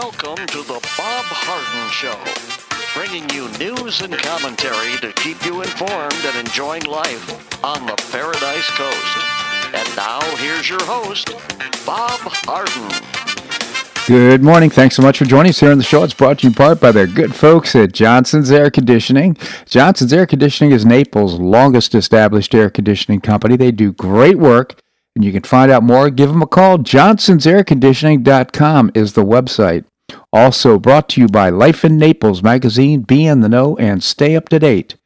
Welcome to the Bob Harden Show, bringing you news and commentary to keep you informed and enjoying life on the Paradise Coast. And now, here's your host, Bob Harden. Good morning. Thanks so much for joining us here on the show. It's brought to you in part by the good folks at Johnson's Air Conditioning. Johnson's Air Conditioning is Naples' longest established air conditioning company. They do great work and you can find out more. Give them a call. Johnson'sAirConditioning.com is the website. Also brought to you by Life in Naples magazine. Be in the know and stay up to date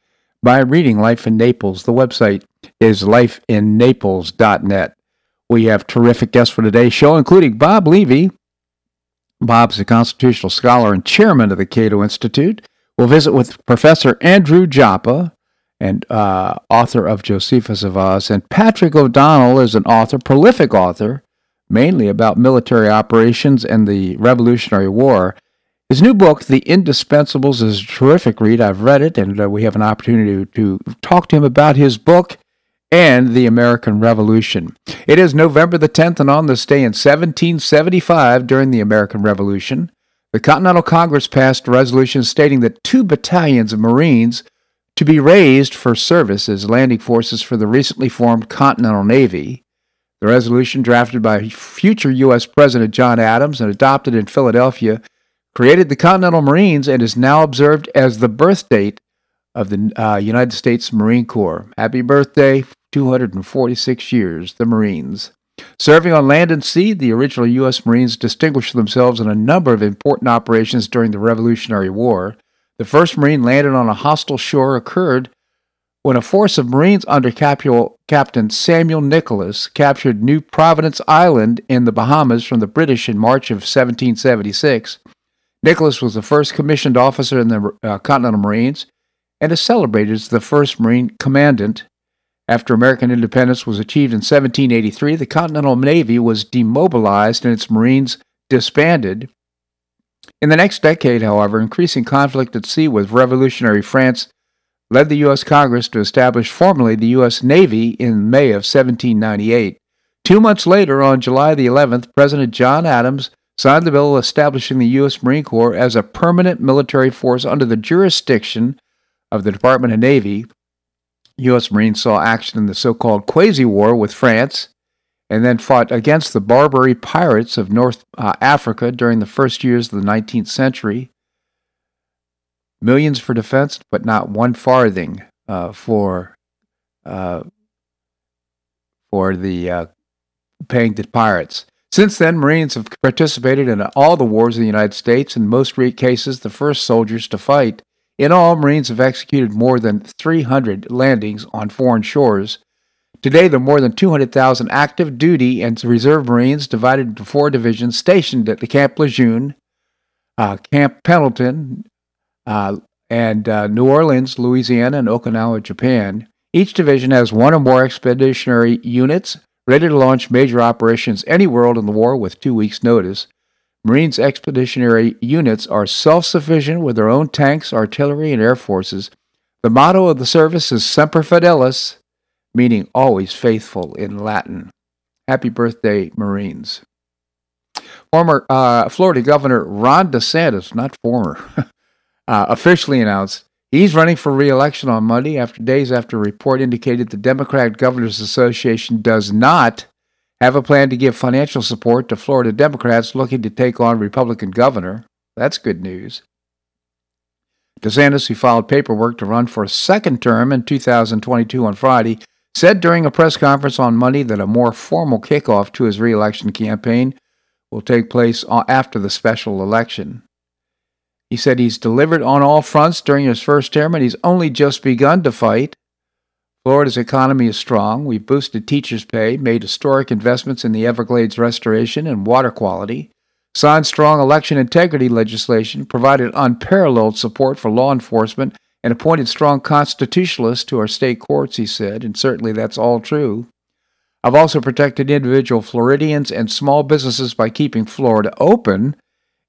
by reading Life in Naples. The website is lifeinnaples.net. We have terrific guests for today's show, including Bob Levy. Bob's a constitutional scholar and chairman of the Cato Institute. We'll visit with Professor Andrew Joppa, and uh, author of Josephus of Oz. And Patrick O'Donnell is an author, prolific author, mainly about military operations and the Revolutionary War. His new book, The Indispensables, is a terrific read. I've read it, and uh, we have an opportunity to, talk to him about his book and the American Revolution. It is November the 10th, and on this day in 1775, during the American Revolution, the Continental Congress passed a resolution stating that two battalions of Marines to be raised for service as landing forces for the recently formed Continental Navy. The resolution, drafted by future U.S. President John Adams and adopted in Philadelphia, created the Continental Marines and is now observed as the birth date of the uh, United States Marine Corps. Happy birthday, 246 years, the Marines. Serving on land and sea, the original U.S. Marines distinguished themselves in a number of important operations during the Revolutionary War. The first Marine landed on a hostile shore occurred when a force of Marines under Captain Samuel Nicholas captured New Providence Island in the Bahamas from the British in March of 1776. Nicholas was the first commissioned officer in the uh, Continental Marines and is celebrated as the first Marine commandant. After American independence was achieved in 1783, the Continental Navy was demobilized and its Marines disbanded. In the next decade, however, increasing conflict at sea with revolutionary France led the U.S. Congress to establish formally the U.S. Navy in May of 1798. Two months later, on July the 11th, President John Adams signed the bill establishing the U.S. Marine Corps as a permanent military force under the jurisdiction of the Department of Navy. U.S. Marines saw action in the so called Quasi War with France and then fought against the Barbary pirates of North uh, Africa during the first years of the 19th century. Millions for defense, but not one farthing uh, for uh, for the uh, paying the pirates. Since then, Marines have participated in all the wars of the United States, in most cases, the first soldiers to fight. In all, Marines have executed more than 300 landings on foreign shores Today, there are more than 200,000 active duty and reserve Marines divided into four divisions stationed at the Camp Lejeune, uh, Camp Pendleton, uh, and uh, New Orleans, Louisiana, and Okinawa, Japan. Each division has one or more expeditionary units ready to launch major operations anywhere in the war with two weeks' notice. Marines expeditionary units are self sufficient with their own tanks, artillery, and air forces. The motto of the service is Semper Fidelis, meaning always faithful in Latin. Happy birthday, Marines. Former uh, Florida Governor Ron DeSantis, not former, uh, officially announced he's running for reelection on Monday after days after a report indicated the Democratic Governors Association does not have a plan to give financial support to Florida Democrats looking to take on Republican governor. That's good news. DeSantis, who filed paperwork to run for a second term in 2022 on Friday, said during a press conference on Monday that a more formal kickoff to his reelection campaign will take place after the special election. He said he's delivered on all fronts during his first term and he's only just begun to fight. Florida's economy is strong. We've boosted teachers' pay, made historic investments in the Everglades restoration and water quality, signed strong election integrity legislation, provided unparalleled support for law enforcement and appointed strong constitutionalists to our state courts, he said, and certainly that's all true. I've also protected individual Floridians and small businesses by keeping Florida open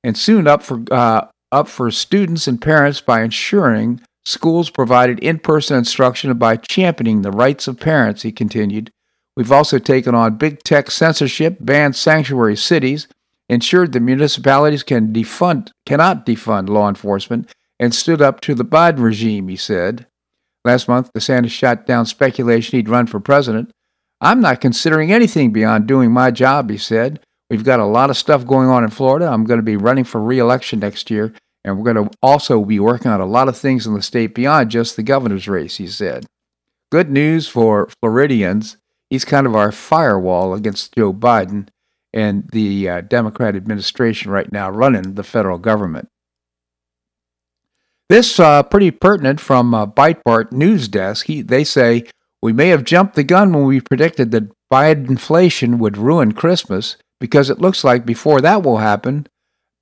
and soon up for, uh, up for students and parents by ensuring schools provided in person instruction and by championing the rights of parents, he continued. We've also taken on big tech censorship, banned sanctuary cities, ensured that municipalities can defund, cannot defund law enforcement and stood up to the Biden regime, he said. Last month, DeSantis shot down speculation he'd run for president. I'm not considering anything beyond doing my job, he said. We've got a lot of stuff going on in Florida. I'm going to be running for reelection next year, and we're going to also be working on a lot of things in the state beyond just the governor's race, he said. Good news for Floridians. He's kind of our firewall against Joe Biden and the uh, Democrat administration right now running the federal government. This uh, pretty pertinent from uh, Breitbart News Desk. He, they say we may have jumped the gun when we predicted that Biden inflation would ruin Christmas because it looks like before that will happen,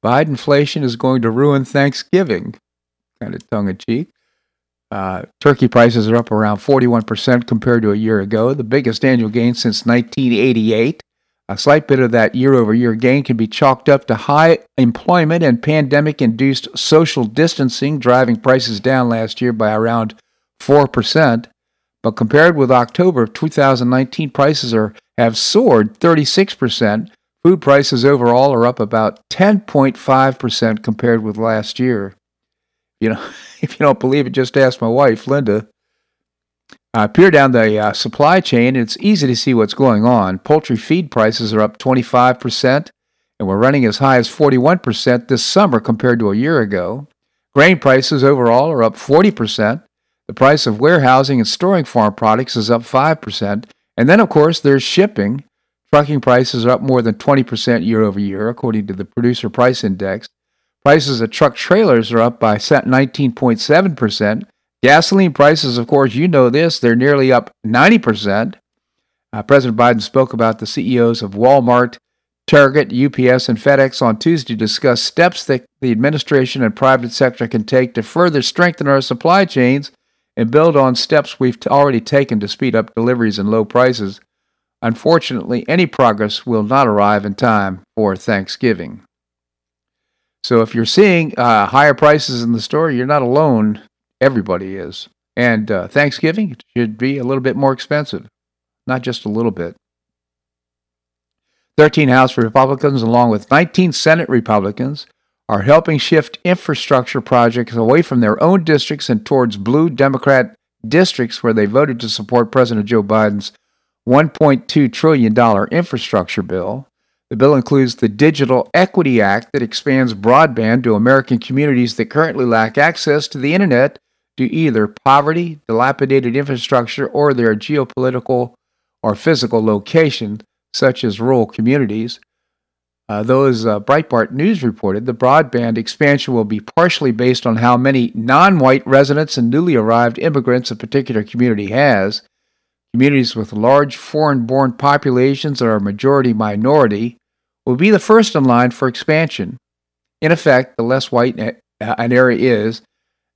Biden inflation is going to ruin Thanksgiving. Kind of tongue in cheek. Uh, turkey prices are up around 41% compared to a year ago, the biggest annual gain since 1988. A slight bit of that year over year gain can be chalked up to high employment and pandemic induced social distancing, driving prices down last year by around 4%. But compared with October of 2019, prices are, have soared 36%. Food prices overall are up about 10.5% compared with last year. You know, if you don't believe it, just ask my wife, Linda. Uh, peer down the uh, supply chain, it's easy to see what's going on. Poultry feed prices are up 25%, and we're running as high as 41% this summer compared to a year ago. Grain prices overall are up 40%. The price of warehousing and storing farm products is up 5%. And then, of course, there's shipping. Trucking prices are up more than 20% year over year, according to the Producer Price Index. Prices of truck trailers are up by 19.7%. Gasoline prices, of course, you know this, they're nearly up 90%. Uh, President Biden spoke about the CEOs of Walmart, Target, UPS, and FedEx on Tuesday to discuss steps that the administration and private sector can take to further strengthen our supply chains and build on steps we've already taken to speed up deliveries and low prices. Unfortunately, any progress will not arrive in time for Thanksgiving. So if you're seeing uh, higher prices in the store, you're not alone. Everybody is. And uh, Thanksgiving should be a little bit more expensive, not just a little bit. 13 House Republicans, along with 19 Senate Republicans, are helping shift infrastructure projects away from their own districts and towards blue Democrat districts where they voted to support President Joe Biden's $1.2 trillion infrastructure bill. The bill includes the Digital Equity Act that expands broadband to American communities that currently lack access to the internet to either poverty, dilapidated infrastructure, or their geopolitical or physical location, such as rural communities. Uh, those uh, Breitbart News reported the broadband expansion will be partially based on how many non white residents and newly arrived immigrants a particular community has. Communities with large foreign born populations that are majority minority will be the first in line for expansion. In effect, the less white an area is,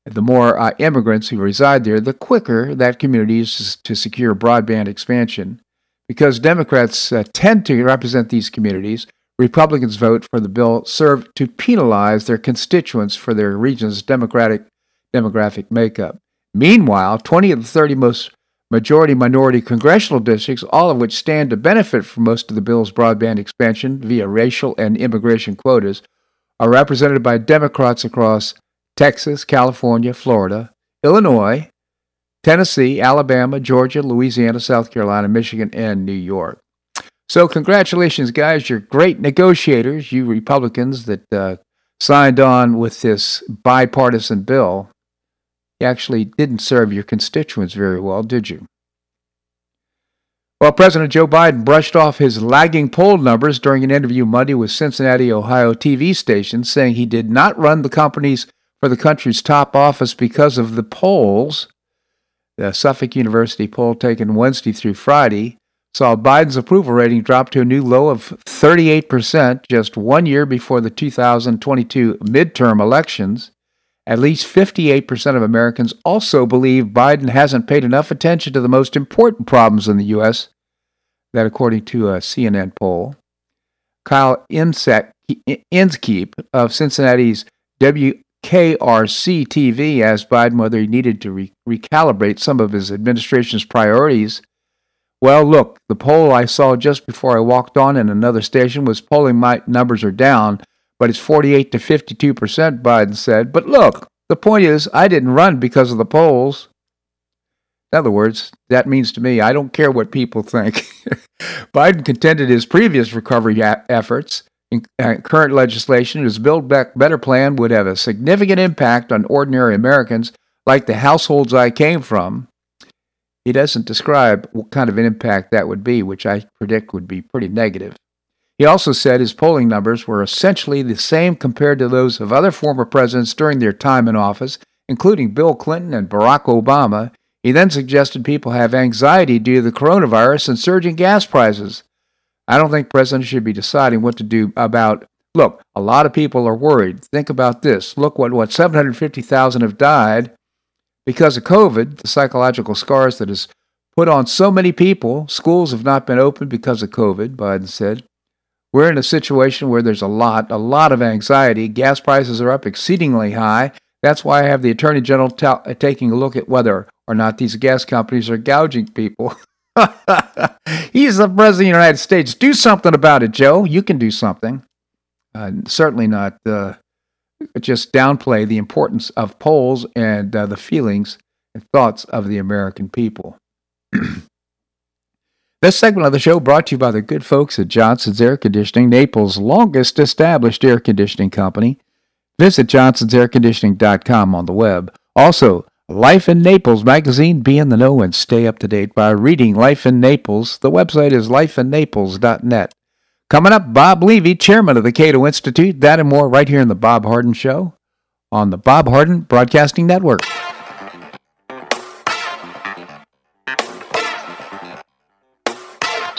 the more uh, immigrants who reside there, the quicker that community is to secure broadband expansion. Because Democrats uh, tend to represent these communities, Republicans vote for the bill serve to penalize their constituents for their region's democratic demographic makeup. Meanwhile, 20 of the 30 most majority minority congressional districts, all of which stand to benefit from most of the bill's broadband expansion via racial and immigration quotas, are represented by Democrats across Texas, California, Florida, Illinois, Tennessee, Alabama, Georgia, Louisiana, South Carolina, Michigan, and New York. So, congratulations, guys. You're great negotiators, you Republicans that uh, signed on with this bipartisan bill. You actually didn't serve your constituents very well, did you? Well, President Joe Biden brushed off his lagging poll numbers during an interview Monday with Cincinnati, Ohio TV station, saying he did not run the company's for the country's top office because of the polls. The Suffolk University poll taken Wednesday through Friday saw Biden's approval rating drop to a new low of 38% just one year before the 2022 midterm elections. At least 58% of Americans also believe Biden hasn't paid enough attention to the most important problems in the U.S., that according to a CNN poll. Kyle Inskeep of Cincinnati's W. KRC TV asked Biden whether he needed to re- recalibrate some of his administration's priorities Well, look, the poll I saw just before I walked on in another station was polling my numbers are down, but it's 48 to 52 percent, Biden said. But look, the point is, I didn't run because of the polls. In other words, that means to me, I don't care what people think. Biden contended his previous recovery a- efforts in uh, current legislation, his Build Back Better plan would have a significant impact on ordinary Americans like the households I came from. He doesn't describe what kind of an impact that would be, which I predict would be pretty negative. He also said his polling numbers were essentially the same compared to those of other former presidents during their time in office, including Bill Clinton and Barack Obama. He then suggested people have anxiety due to the coronavirus and surging gas prices. I don't think presidents should be deciding what to do about. Look, a lot of people are worried. Think about this. Look what what 750,000 have died because of COVID, the psychological scars that has put on so many people. Schools have not been open because of COVID, Biden said. We're in a situation where there's a lot, a lot of anxiety. Gas prices are up exceedingly high. That's why I have the Attorney General ta- taking a look at whether or not these gas companies are gouging people. He's the President of the United States. Do something about it, Joe. You can do something. Uh, certainly not uh, just downplay the importance of polls and uh, the feelings and thoughts of the American people. this segment of the show brought to you by the good folks at Johnson's Air Conditioning, Naples' longest established air conditioning company. Visit johnsonsairconditioning.com on the web. Also, Life in Naples magazine. Be in the know and stay up to date by reading Life in Naples. The website is lifeinnaples.net. Coming up, Bob Levy, chairman of the Cato Institute. That and more right here in the Bob Harden Show on the Bob Harden Broadcasting Network.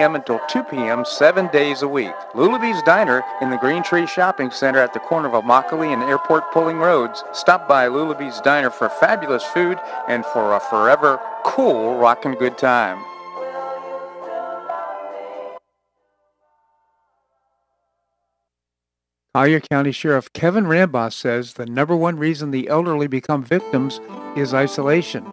until 2 p.m. seven days a week. Lulabee's Diner in the Green Tree Shopping Center at the corner of Immokalee and Airport Pulling Roads. Stop by Lulabee's Diner for fabulous food and for a forever cool rockin' good time. Collier County Sheriff Kevin Rambosk says the number one reason the elderly become victims is isolation.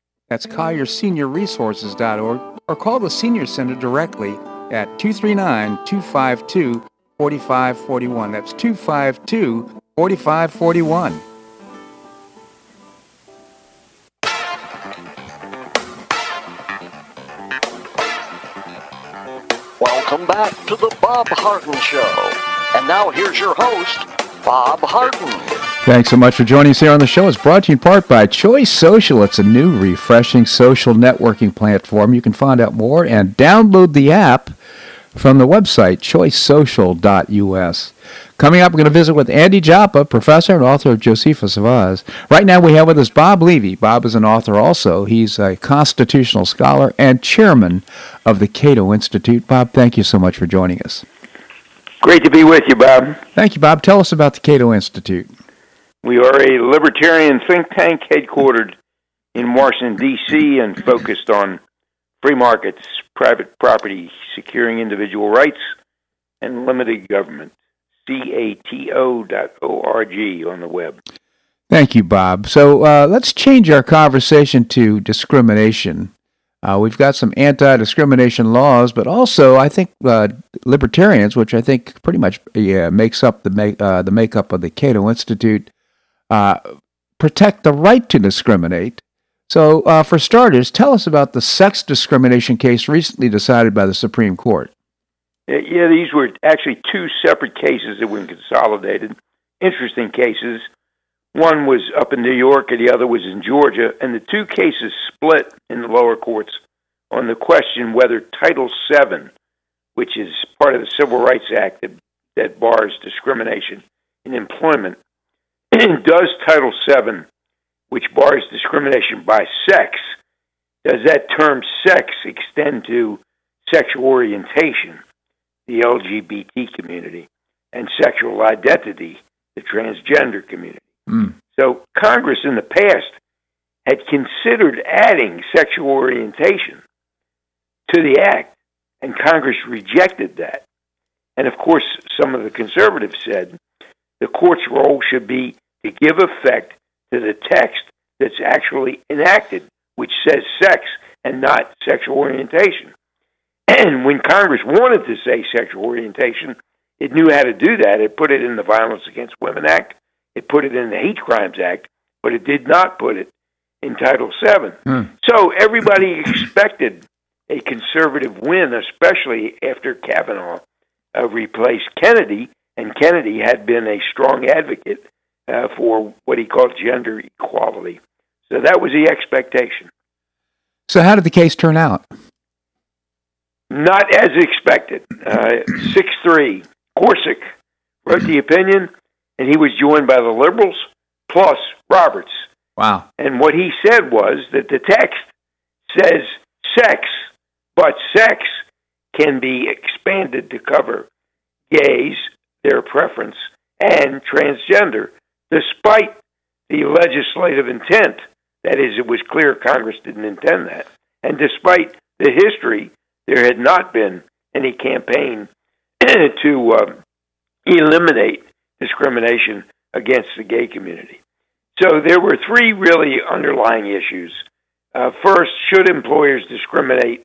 That's CollierSeniorResources.org or call the Senior Center directly at 239-252-4541. That's 252-4541. Welcome back to the Bob Harden Show. And now here's your host, Bob Harden. Thanks so much for joining us here on the show. It's brought to you in part by Choice Social. It's a new, refreshing social networking platform. You can find out more and download the app from the website choicesocial.us. Coming up, we're going to visit with Andy Joppa, professor and author of Josephus of Oz. Right now, we have with us Bob Levy. Bob is an author also. He's a constitutional scholar and chairman of the Cato Institute. Bob, thank you so much for joining us. Great to be with you, Bob. Thank you, Bob. Tell us about the Cato Institute. We are a libertarian think tank headquartered in Washington, D.C., and focused on free markets, private property, securing individual rights, and limited government. C-A-T-O dot O-R-G on the web. Thank you, Bob. So uh, let's change our conversation to discrimination. Uh, we've got some anti-discrimination laws, but also I think uh, libertarians, which I think pretty much makes up the make, uh, the makeup of the Cato Institute, uh, protect the right to discriminate. So, uh, for starters, tell us about the sex discrimination case recently decided by the Supreme Court. Yeah, these were actually two separate cases that were consolidated. Interesting cases. One was up in New York, and the other was in Georgia, and the two cases split in the lower courts on the question whether Title VII, which is part of the Civil Rights Act that, that bars discrimination in employment, does Title VII, which bars discrimination by sex, does that term sex extend to sexual orientation? the LGBT community, and sexual identity, the transgender community. Mm. So Congress in the past had considered adding sexual orientation to the act, and Congress rejected that. And of course, some of the conservatives said the court's role should be to give effect to the text that's actually enacted, which says sex and not sexual orientation. And when Congress wanted to say sexual orientation, it knew how to do that. It put it in the Violence Against Women Act, it put it in the Hate Crimes Act, but it did not put it in Title VII. Hmm. So everybody expected a conservative win, especially after Kavanaugh uh, replaced Kennedy, and Kennedy had been a strong advocate uh, for what he called gender equality. So that was the expectation. So, how did the case turn out? Not as expected. Uh, 6 3. Gorsuch wrote the opinion, and he was joined by the liberals plus Roberts. Wow. And what he said was that the text says sex, but sex can be expanded to cover gays, their preference, and transgender, despite the legislative intent. That is, it was clear Congress didn't intend that. And despite the history there had not been any campaign to uh, eliminate discrimination against the gay community. So there were three really underlying issues. Uh, first, should employers discriminate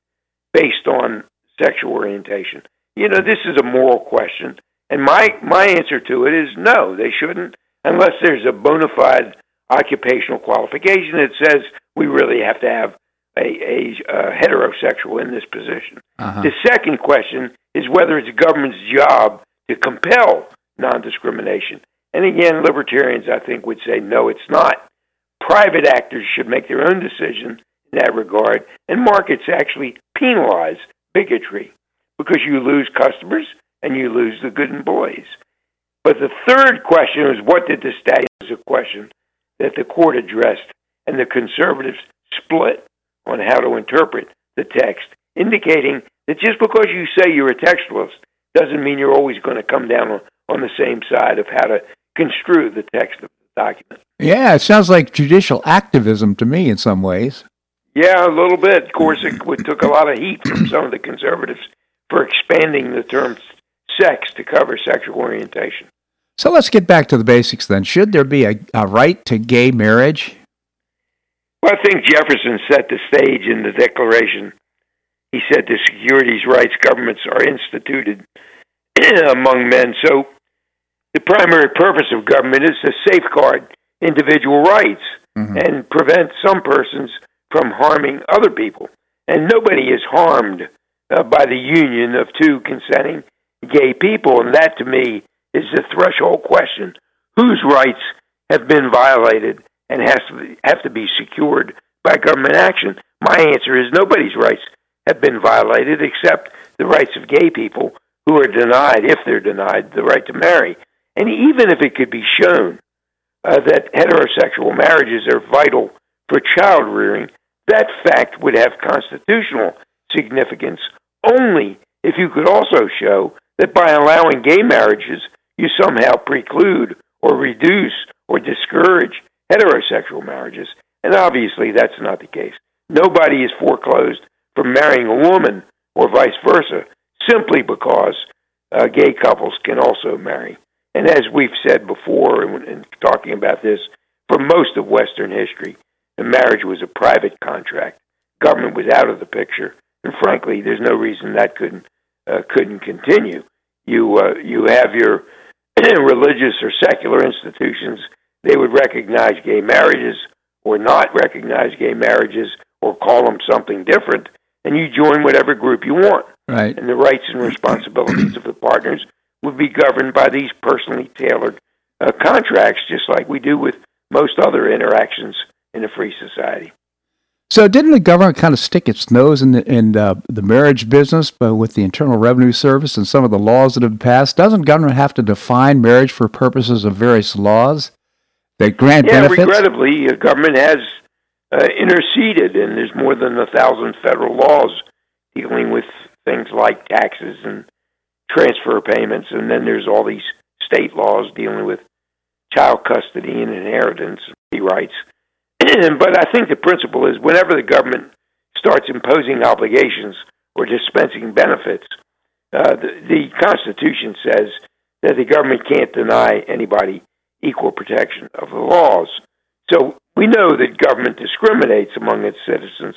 based on sexual orientation? You know, this is a moral question, and my my answer to it is no, they shouldn't, unless there's a bona fide occupational qualification that says we really have to have a, a, a heterosexual in this position. Uh-huh. The second question is whether it's the government's job to compel non discrimination. And again, libertarians, I think, would say no, it's not. Private actors should make their own decision in that regard, and markets actually penalize bigotry because you lose customers and you lose the good employees. But the third question was what did the statute is a question that the court addressed, and the conservatives split on how to interpret the text, indicating that just because you say you're a textualist doesn't mean you're always going to come down on, on the same side of how to construe the text of the document. Yeah, it sounds like judicial activism to me in some ways. Yeah, a little bit. Of course, it took a lot of heat from some of the conservatives for expanding the term sex to cover sexual orientation. So let's get back to the basics then. Should there be a, a right to gay marriage? Well, I think Jefferson set the stage in the Declaration. He said the securities rights governments are instituted among men. So the primary purpose of government is to safeguard individual rights mm-hmm. and prevent some persons from harming other people. And nobody is harmed uh, by the union of two consenting gay people. And that, to me, is the threshold question whose rights have been violated and has to be, have to be secured by government action? My answer is nobody's rights have been violated except the rights of gay people who are denied, if they're denied, the right to marry. And even if it could be shown uh, that heterosexual marriages are vital for child rearing, that fact would have constitutional significance only if you could also show that by allowing gay marriages, you somehow preclude or reduce or discourage heterosexual marriages. And obviously, that's not the case. Nobody is foreclosed from marrying a woman or vice versa simply because uh, gay couples can also marry. And as we've said before in, in talking about this, for most of Western history, the marriage was a private contract. Government was out of the picture, and frankly, there's no reason that couldn't uh, couldn't continue. You uh, you have your religious or secular institutions; they would recognize gay marriages or not recognize gay marriages or call them something different, and you join whatever group you want. Right. And the rights and responsibilities of the partners would be governed by these personally tailored uh, contracts, just like we do with most other interactions in a free society. So, didn't the government kind of stick its nose in the, in uh, the marriage business, but with the Internal Revenue Service and some of the laws that have passed? Doesn't government have to define marriage for purposes of various laws that grant yeah, benefits? regrettably, government has uh, interceded, and there's more than a thousand federal laws dealing with things like taxes and transfer payments, and then there's all these state laws dealing with child custody and inheritance rights. But I think the principle is whenever the government starts imposing obligations or dispensing benefits, uh, the, the Constitution says that the government can't deny anybody equal protection of the laws. So we know that government discriminates among its citizens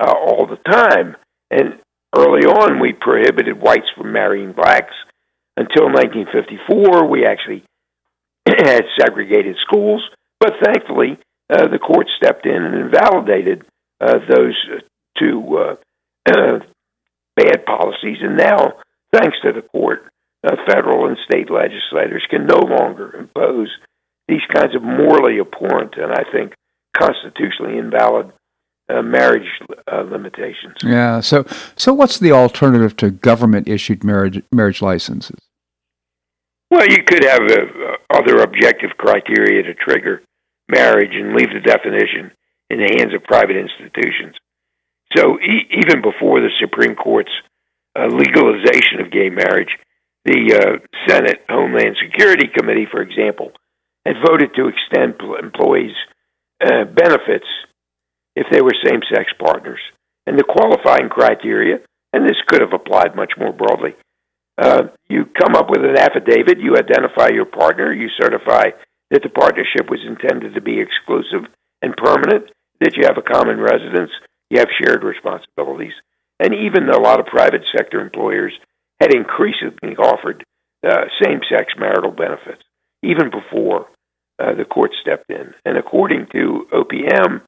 uh, all the time. And early on, we prohibited whites from marrying blacks. Until 1954, we actually had segregated schools. But thankfully, uh, the court stepped in and invalidated uh, those two uh, bad policies. And now, thanks to the court, uh, federal and state legislators can no longer impose these kinds of morally abhorrent and I think constitutionally invalid uh, marriage uh, limitations. Yeah. So, so what's the alternative to government-issued marriage marriage licenses? Well, you could have uh, other objective criteria to trigger marriage and leave the definition in the hands of private institutions. So, e- even before the Supreme Court's uh, legalization of gay marriage, the uh, Senate Homeland Security Committee, for example, had voted to extend employees' uh, benefits if they were same sex partners. And the qualifying criteria, and this could have applied much more broadly, uh, you come up with an affidavit, you identify your partner, you certify that the partnership was intended to be exclusive and permanent, that you have a common residence, you have shared responsibilities. And even a lot of private sector employers had increasingly offered uh, same sex marital benefits, even before uh, the court stepped in. And according to OPM,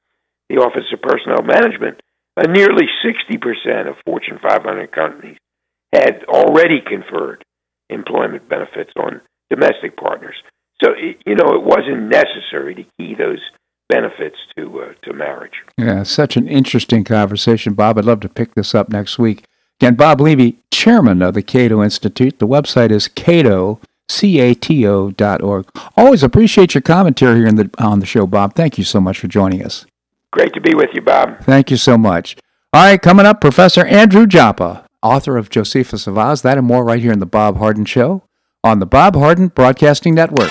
the Office of Personnel Management, uh, nearly 60% of Fortune 500 companies had already conferred employment benefits on domestic partners. So, you know, it wasn't necessary to key those benefits to uh, to marriage. Yeah, such an interesting conversation, Bob. I'd love to pick this up next week. Again, Bob Levy, chairman of the Cato Institute. The website is Cato, C-A-T-O dot org. Always appreciate your commentary here in the, on the show, Bob. Thank you so much for joining us. Great to be with you, Bob. Thank you so much. All right, coming up, Professor Andrew Joppa, author of Josephus of Oz. That and more right here in the Bob Harden Show on the Bob Harden Broadcasting Network.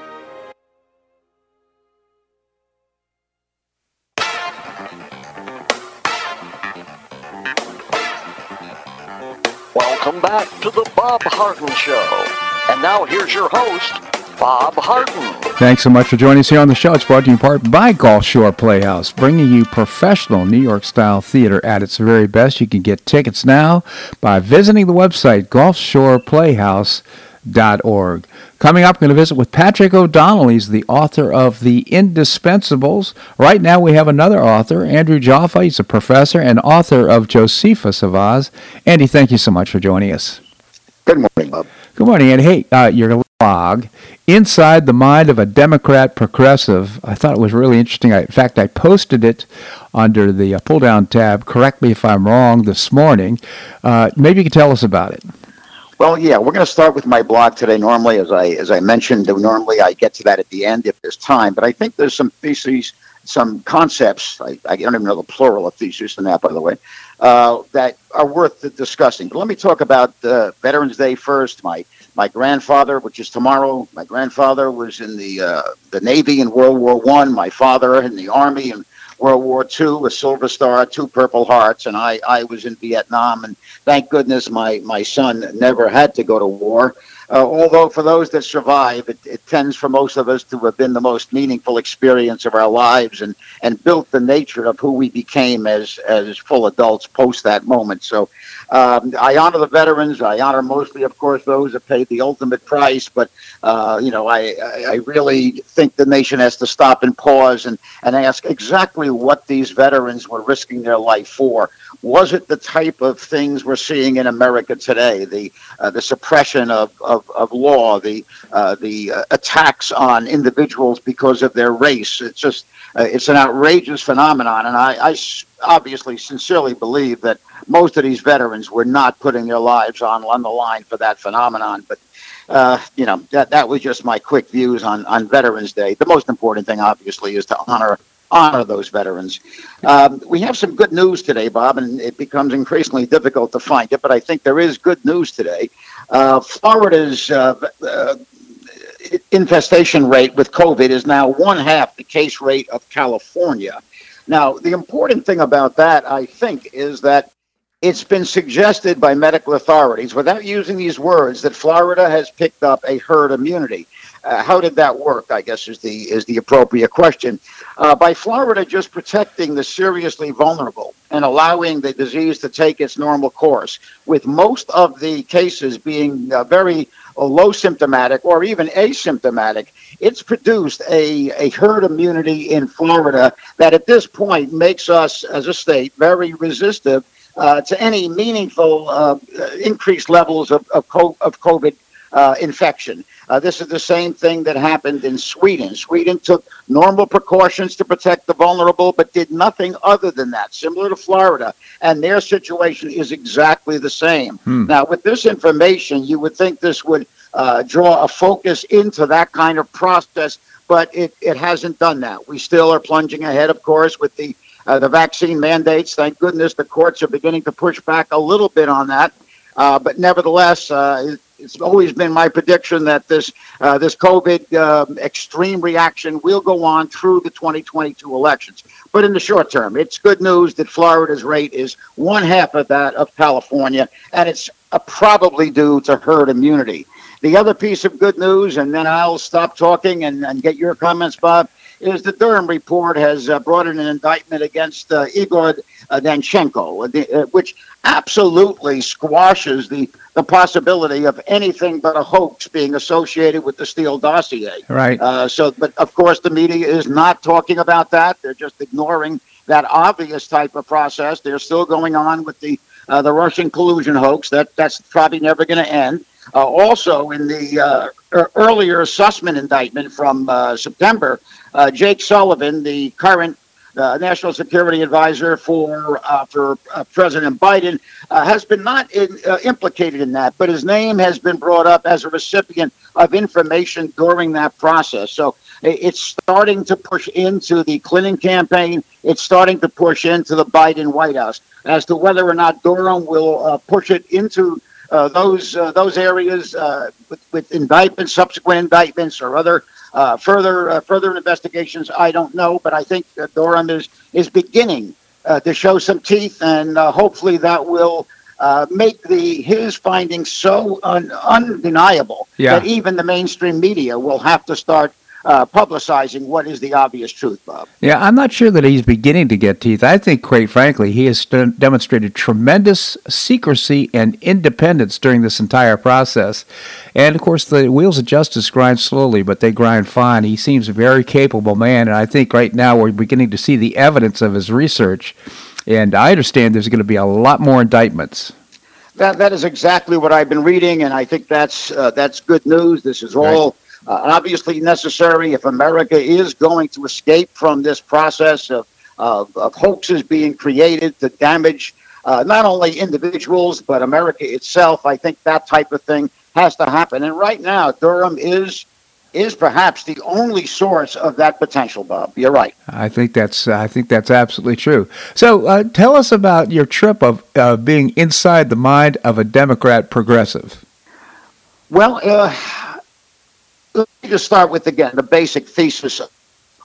Back to the Bob Harden Show. And now here's your host, Bob Harden. Thanks so much for joining us here on the show. It's brought to you in part by Gulf Shore Playhouse, bringing you professional New York style theater at its very best. You can get tickets now by visiting the website gulfshoreplayhouse.org. Coming up, we're going to visit with Patrick O'Donnell. He's the author of The Indispensables. Right now, we have another author, Andrew Joppa. He's a professor and author of Josephus of Oz. Andy, thank you so much for joining us. Good morning, Bob. Good morning. And hey, uh, your blog, Inside the Mind of a Democrat Progressive, I thought it was really interesting. I, in fact, I posted it under the uh, pull down tab, correct me if I'm wrong, this morning. Uh, maybe you could tell us about it. Well, yeah, we're going to start with my blog today. Normally, as I as I mentioned, normally I get to that at the end if there's time. But I think there's some theses, some concepts. I, I don't even know the plural of thesis in that, by the way, uh, that are worth discussing. But let me talk about uh, Veterans Day first. My my grandfather, which is tomorrow, my grandfather was in the uh, the Navy in World War One. My father in the Army in World War II, a Silver Star, two Purple Hearts, and I I was in Vietnam. And thank goodness my my son never had to go to war. Uh, although for those that survive, it, it, tends for most of us to have been the most meaningful experience of our lives and, and built the nature of who we became as, as full adults post that moment. So um, I honor the veterans. I honor mostly, of course, those that paid the ultimate price. But, uh, you know, I, I really think the nation has to stop and pause and, and ask exactly what these veterans were risking their life for was it the type of things we're seeing in America today? The uh, the suppression of, of, of law, the uh, the uh, attacks on individuals because of their race. It's just uh, it's an outrageous phenomenon, and I, I obviously sincerely believe that most of these veterans were not putting their lives on on the line for that phenomenon, but. Uh, you know that that was just my quick views on on Veterans Day. The most important thing, obviously, is to honor honor those veterans. Um, we have some good news today, Bob, and it becomes increasingly difficult to find it, but I think there is good news today. Uh, Florida's uh, uh, infestation rate with COVID is now one half the case rate of California. Now, the important thing about that, I think, is that it's been suggested by medical authorities, without using these words, that Florida has picked up a herd immunity. Uh, how did that work? I guess is the is the appropriate question. Uh, by Florida just protecting the seriously vulnerable and allowing the disease to take its normal course, with most of the cases being uh, very uh, low symptomatic or even asymptomatic, it's produced a, a herd immunity in Florida that at this point makes us as a state very resistive uh, to any meaningful uh, increased levels of, of COVID uh, infection. Uh, this is the same thing that happened in Sweden. Sweden took normal precautions to protect the vulnerable, but did nothing other than that, similar to Florida. And their situation is exactly the same. Hmm. Now, with this information, you would think this would uh, draw a focus into that kind of process, but it, it hasn't done that. We still are plunging ahead, of course, with the uh, the vaccine mandates. Thank goodness the courts are beginning to push back a little bit on that. Uh, but nevertheless, uh, it's always been my prediction that this uh, this COVID um, extreme reaction will go on through the 2022 elections. But in the short term, it's good news that Florida's rate is one half of that of California, and it's uh, probably due to herd immunity. The other piece of good news, and then I'll stop talking and, and get your comments, Bob, is the Durham report has uh, brought in an indictment against uh, Igor Danchenko, uh, uh, which absolutely squashes the, the possibility of anything but a hoax being associated with the Steele dossier. Right. Uh, so, but of course, the media is not talking about that. They're just ignoring that obvious type of process. They're still going on with the uh, the Russian collusion hoax. That that's probably never going to end. Uh, also, in the uh, earlier Sussman indictment from uh, September, uh, Jake Sullivan, the current uh, national security advisor for uh, for uh, President Biden, uh, has been not in, uh, implicated in that, but his name has been brought up as a recipient of information during that process. So it's starting to push into the Clinton campaign. It's starting to push into the Biden White House as to whether or not Durham will uh, push it into those those areas with, with indictments, subsequent indictments, or other uh, further uh, further investigations, I don't know, but I think Durham is is beginning uh, to show some teeth, and uh, hopefully that will uh, make the his findings so un- undeniable yeah. that even the mainstream media will have to start uh, publicizing what is the obvious truth, Bob. Yeah, I'm not sure that he's beginning to get teeth. I think, quite frankly, he has st- demonstrated tremendous secrecy and independence during this entire process. And of course, the wheels of justice grind slowly, but they grind fine. He seems a very capable man, and I think right now we're beginning to see the evidence of his research. And I understand there's going to be a lot more indictments. That that is exactly what I've been reading, and I think that's uh, that's good news. This is all. Uh, obviously necessary if America is going to escape from this process of, of, of hoaxes being created to damage uh, not only individuals but America itself. I think that type of thing has to happen. And right now, Durham is is perhaps the only source of that potential, Bob. You're right. I think that's I think that's absolutely true. So, uh, tell us about your trip of uh, being inside the mind of a Democrat progressive. Well, uh, let me just start with again the basic thesis.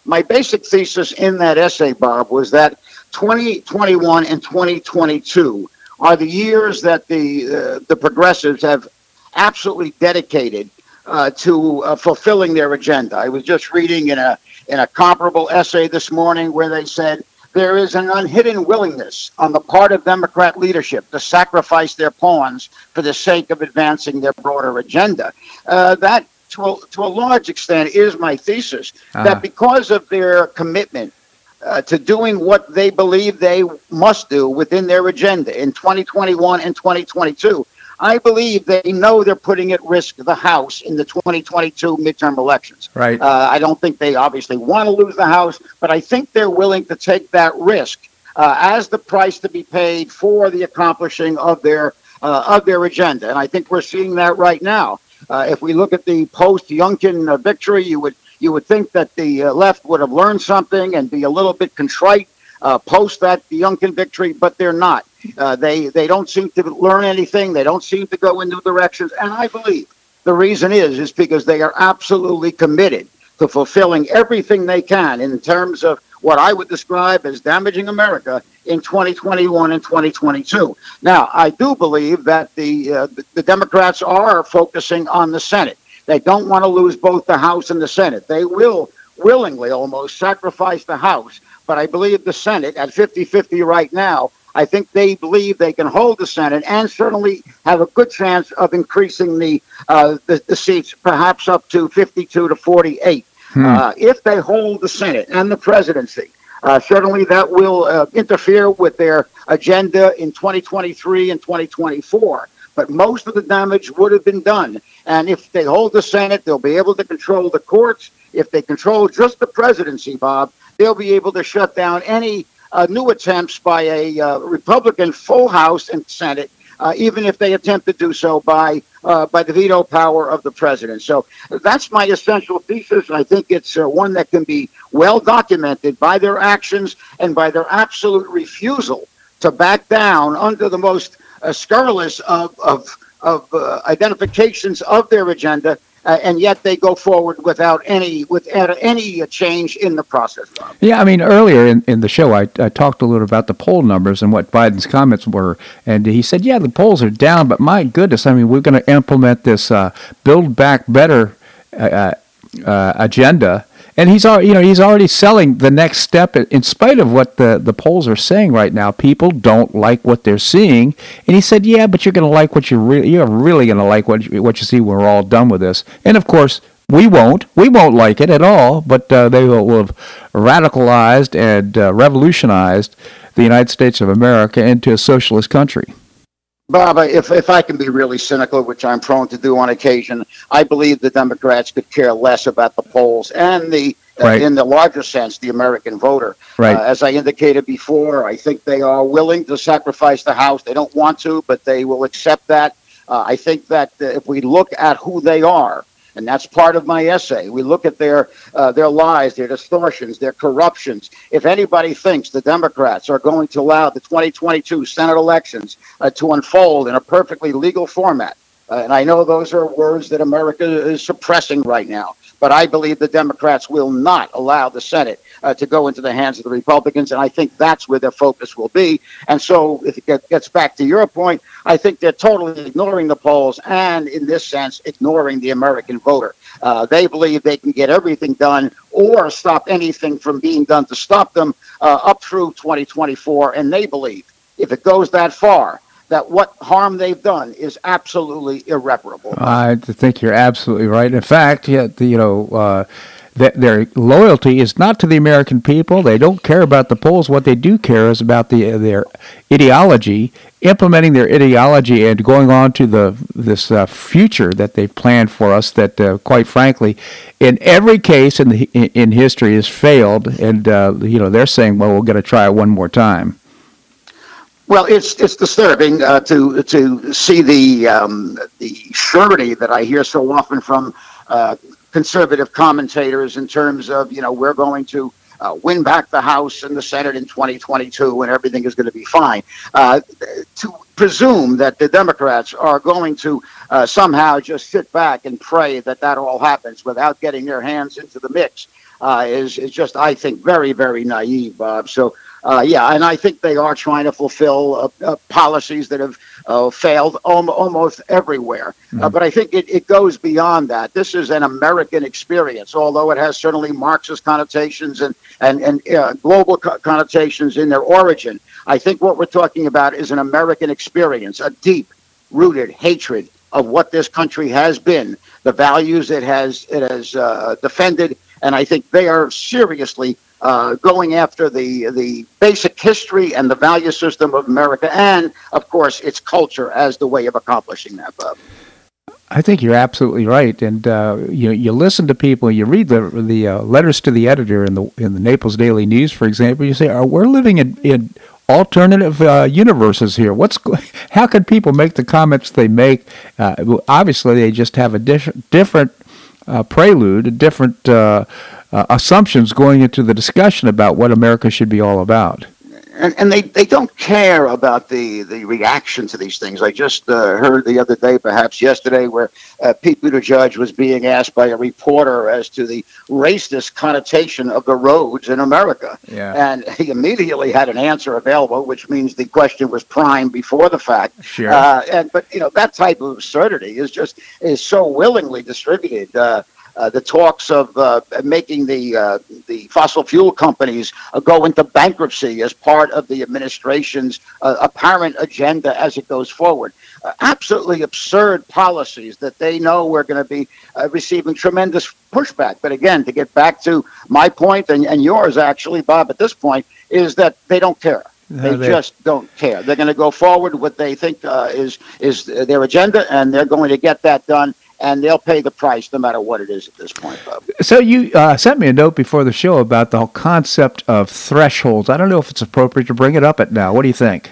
My basic thesis in that essay, Bob, was that 2021 and 2022 are the years that the uh, the progressives have absolutely dedicated uh, to uh, fulfilling their agenda. I was just reading in a in a comparable essay this morning where they said there is an unhidden willingness on the part of Democrat leadership to sacrifice their pawns for the sake of advancing their broader agenda. Uh, that to a, to a large extent, is my thesis uh-huh. that because of their commitment uh, to doing what they believe they must do within their agenda in 2021 and 2022, I believe they know they're putting at risk the House in the 2022 midterm elections. Right. Uh, I don't think they obviously want to lose the House, but I think they're willing to take that risk uh, as the price to be paid for the accomplishing of their uh, of their agenda. And I think we're seeing that right now. Uh, if we look at the post Youngkin uh, victory, you would you would think that the uh, left would have learned something and be a little bit contrite uh, post that Youngkin victory, but they're not. Uh, they they don't seem to learn anything. They don't seem to go in new directions, and I believe the reason is is because they are absolutely committed to fulfilling everything they can in terms of what I would describe as damaging America in 2021 and 2022. Now, I do believe that the uh, the Democrats are focusing on the Senate. They don't want to lose both the House and the Senate. They will willingly almost sacrifice the House, but I believe the Senate at 50-50 right now. I think they believe they can hold the Senate and certainly have a good chance of increasing the uh, the, the seats, perhaps up to 52 to 48. Hmm. Uh, if they hold the Senate and the presidency, uh, certainly that will uh, interfere with their agenda in 2023 and 2024. But most of the damage would have been done. And if they hold the Senate, they'll be able to control the courts. If they control just the presidency, Bob, they'll be able to shut down any uh, new attempts by a uh, Republican full House and Senate uh, even if they attempt to do so by uh, by the veto power of the president. So that's my essential thesis. I think it's uh, one that can be well documented by their actions and by their absolute refusal to back down under the most uh, scurrilous of of, of uh, identifications of their agenda uh, and yet they go forward without any with any change in the process. Bob. Yeah, I mean, earlier in, in the show, I, I talked a little about the poll numbers and what Biden's comments were, and he said, "Yeah, the polls are down, but my goodness, I mean, we're going to implement this uh, Build Back Better uh, uh agenda." And he's already, you know, he's already selling the next step. In spite of what the the polls are saying right now, people don't like what they're seeing. And he said, "Yeah, but you're going to like what you really, you're really going to like what you, what you see when we're all done with this." And of course, we won't. We won't like it at all. But uh, they will, will, have radicalized and uh, revolutionized the United States of America into a socialist country. Bob, if, if I can be really cynical, which I'm prone to do on occasion, I believe the Democrats could care less about the polls and the, right. uh, in the larger sense, the American voter. Right. Uh, as I indicated before, I think they are willing to sacrifice the House. They don't want to, but they will accept that. Uh, I think that uh, if we look at who they are, and that's part of my essay. We look at their uh, their lies, their distortions, their corruptions. If anybody thinks the Democrats are going to allow the 2022 Senate elections uh, to unfold in a perfectly legal format, uh, and I know those are words that America is suppressing right now, but I believe the Democrats will not allow the Senate uh, to go into the hands of the Republicans, and I think that's where their focus will be. And so, if it gets back to your point, I think they're totally ignoring the polls and, in this sense, ignoring the American voter. Uh, they believe they can get everything done or stop anything from being done to stop them uh, up through 2024, and they believe if it goes that far, that what harm they've done is absolutely irreparable. I think you're absolutely right. In fact, you know, uh, their loyalty is not to the American people. They don't care about the polls. What they do care is about the their ideology, implementing their ideology, and going on to the this uh, future that they've planned for us. That, uh, quite frankly, in every case in the in history has failed. And uh, you know they're saying, well, we're going to try it one more time. Well, it's it's disturbing uh, to to see the um, the surety that I hear so often from uh, conservative commentators in terms of, you know, we're going to uh, win back the House and the Senate in 2022 and everything is going to be fine. Uh, to presume that the Democrats are going to uh, somehow just sit back and pray that that all happens without getting their hands into the mix uh, is, is just, I think, very, very naive, Bob. So uh, yeah, and I think they are trying to fulfill uh, uh, policies that have uh, failed almost everywhere. Mm-hmm. but I think it, it goes beyond that. This is an American experience, although it has certainly Marxist connotations and, and, and uh, global co- connotations in their origin. I think what we're talking about is an American experience, a deep rooted hatred of what this country has been, the values it has it has defended, and I think they are seriously uh, going after the the basic history and the value system of America, and of course its culture as the way of accomplishing that. Bob. I think you're absolutely right, and uh, you you listen to people, you read the the uh, letters to the editor in the in the Naples Daily News, for example. You say, "Are we're living in, in alternative uh, universes here? What's how can people make the comments they make? Uh, obviously, they just have a di- different uh, prelude, a different uh, uh, assumptions going into the discussion about what America should be all about. And, and they, they don't care about the, the reaction to these things. I just uh, heard the other day, perhaps yesterday, where uh, Pete Buttigieg was being asked by a reporter as to the racist connotation of the roads in America. Yeah. And he immediately had an answer available, which means the question was primed before the fact. Sure. Uh, and but you know that type of absurdity is just is so willingly distributed. Uh, uh, the talks of uh, making the uh, the fossil fuel companies uh, go into bankruptcy as part of the administration's uh, apparent agenda as it goes forward. absolutely absurd policies that they know we're going to be receiving tremendous pushback. But again, to get back to my point and, and yours, actually, Bob, at this point, is that they don't care. They, they just don't care. They're going to go forward with what they think is is their agenda, and they're going to get that done and they'll pay the price no matter what it is at this point, Bob. So you uh, sent me a note before the show about the whole concept of thresholds. I don't know if it's appropriate to bring it up at now. What do you think?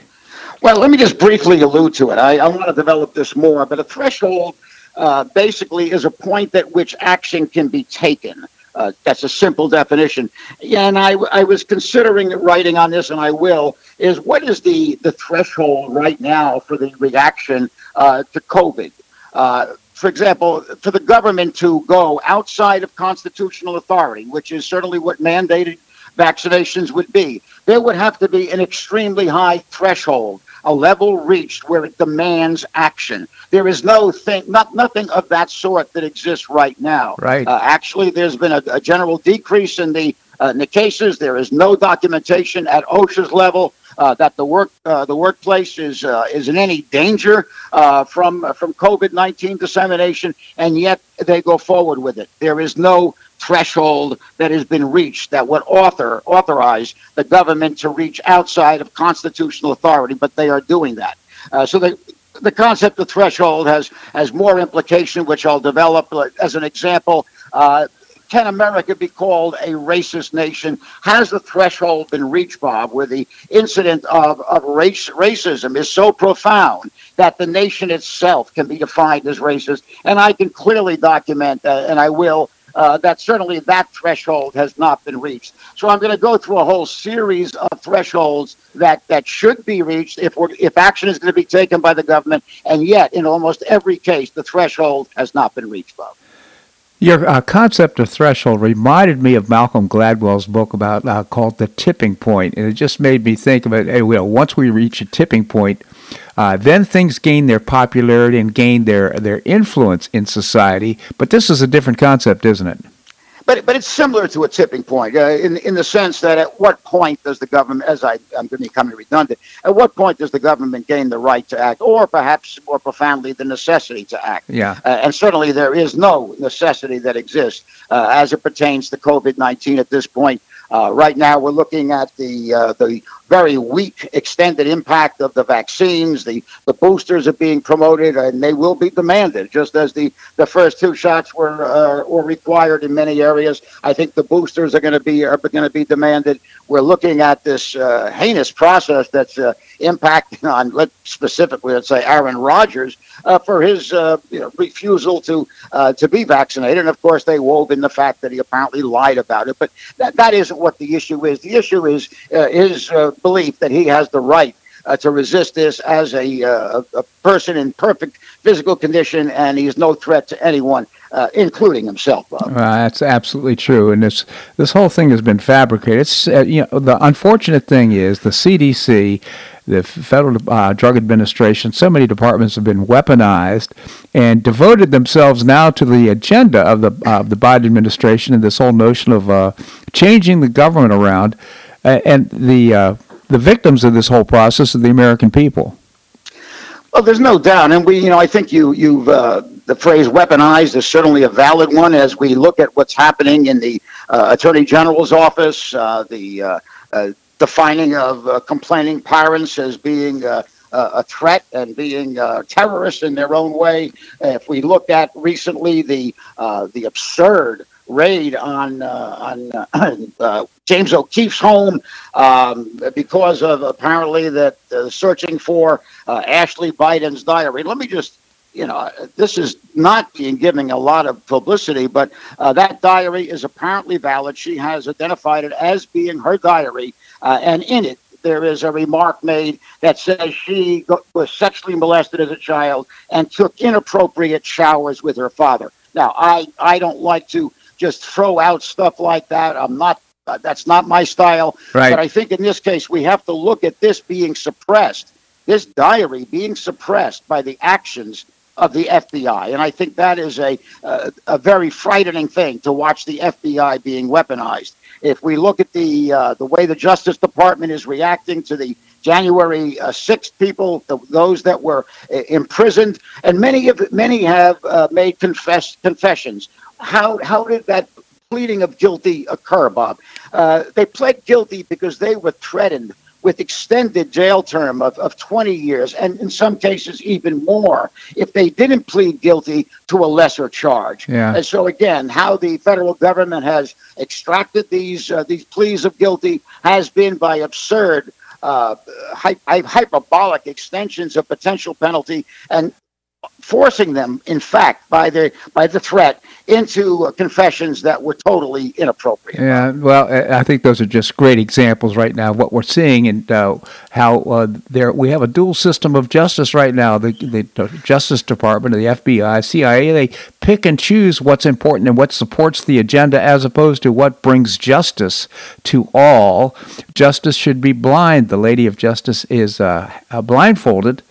Well, let me just briefly allude to it. I, I want to develop this more, but a threshold uh, basically is a point at which action can be taken. Uh, that's a simple definition. Yeah, and I, I was considering writing on this, and I will, is what is the, the threshold right now for the reaction uh, to COVID? For example, for the government to go outside of constitutional authority, which is certainly what mandated vaccinations would be, there would have to be an extremely high threshold a level reached where it demands action. There is no thing, not nothing of that sort that exists right now. Right. Uh, actually, there's been a, a, general decrease in the uh, in the cases. There is no documentation at OSHA's level uh, that the work uh, the workplace is uh, is in any danger uh, from from COVID nineteen dissemination, and yet they go forward with it. There is no threshold that has been reached that would author authorize the government to reach outside of constitutional authority, but they are doing that. Uh, so the the concept of threshold has has more implication, which I'll develop as an example. Uh, can America be called a racist nation? Has the threshold been reached, Bob, where the incident of, of race, racism is so profound that the nation itself can be defined as racist? And I can clearly document, uh, and I will, uh, that certainly that threshold has not been reached. So I'm going to go through a whole series of thresholds that, that should be reached if we're, if action is going to be taken by the government, and yet in almost every case the threshold has not been reached, Bob. Your uh, concept of threshold reminded me of Malcolm Gladwell's book about uh, called "The Tipping and it just made me think it. Hey, well, once we reach a tipping point, uh, then things gain their popularity and gain their their influence in society. But this is a different concept, isn't it? But but it's similar to a tipping point uh, in in the sense that at what point does the government, as I I'm going to become redundant, at what point does the government gain the right to act, or perhaps more profoundly the necessity to act? Yeah. Uh, and certainly there is no necessity that exists uh, as it pertains to COVID nineteen at this point. Uh, right now, we're looking at the uh, the very weak extended impact of the vaccines. The, the boosters are being promoted and they will be demanded, just as the, the first two shots were, uh, were required in many areas. I think the boosters are going to be are going to be demanded. We're looking at this uh, heinous process that's uh, impacting on, let specifically, let's say, Aaron Rodgers uh, for his uh, you know, refusal to uh, to be vaccinated. And of course, they wove in the fact that he apparently lied about it. But that, that isn't what the issue is. The issue is is belief that he has the right uh, to resist this as a, uh, a person in perfect physical condition, and he's no threat to anyone, uh, including himself. that's absolutely true, and this this whole thing has been fabricated. It's, uh, you know, the unfortunate thing is the CDC, the Federal uh, Drug Administration, so many departments have been weaponized and devoted themselves now to the agenda of the of the Biden administration and this whole notion of uh, changing the government around. and the the victims of this whole process are the American people. Well, there's no doubt, and we, you know, I think you, you've uh, the phrase "weaponized" is certainly a valid one as we look at what's happening in the uh, Attorney General's office, uh, the uh, uh, defining of uh, complaining parents as being a threat and being terrorists in their own way. If we look at recently the the absurd raid on uh, on uh, uh, James O'Keefe's home um, because of apparently that uh, searching for uh, Ashley Biden's diary. Let me just. You know, this is not being given a lot of publicity, but uh, that diary is apparently valid. She has identified it as being her diary, and in it, there is a remark made that says she was sexually molested as a child and took inappropriate showers with her father. Now, I, I don't like to just throw out stuff like that. I'm not. Uh, that's not my style. Right. But I think in this case we have to look at this being suppressed, this diary being suppressed by the actions of the FBI, and I think that is a uh, a very frightening thing to watch the FBI being weaponized. If we look at the uh, the way the Justice Department is reacting to the January uh, 6th people, the, those that were uh, imprisoned, and many of many have uh, made confess confessions how how did that pleading of guilty occur, Bob? Uh, they pled guilty because they were threatened with extended jail term of, of 20 years and in some cases even more if they didn't plead guilty to a lesser charge. Yeah. And so again, how the federal government has extracted these uh, these pleas of guilty has been by absurd uh, hy- hyperbolic extensions of potential penalty and forcing them, in fact, by the by the threat into confessions that were totally inappropriate. Yeah, well, I think those are just great examples right now. Of what we're seeing and uh, how uh, there we have a dual system of justice right now. The, the Justice Department, the FBI, CIA, they pick and choose what's important and what supports the agenda, as opposed to what brings justice to all. Justice should be blind. The Lady of Justice is uh, blindfolded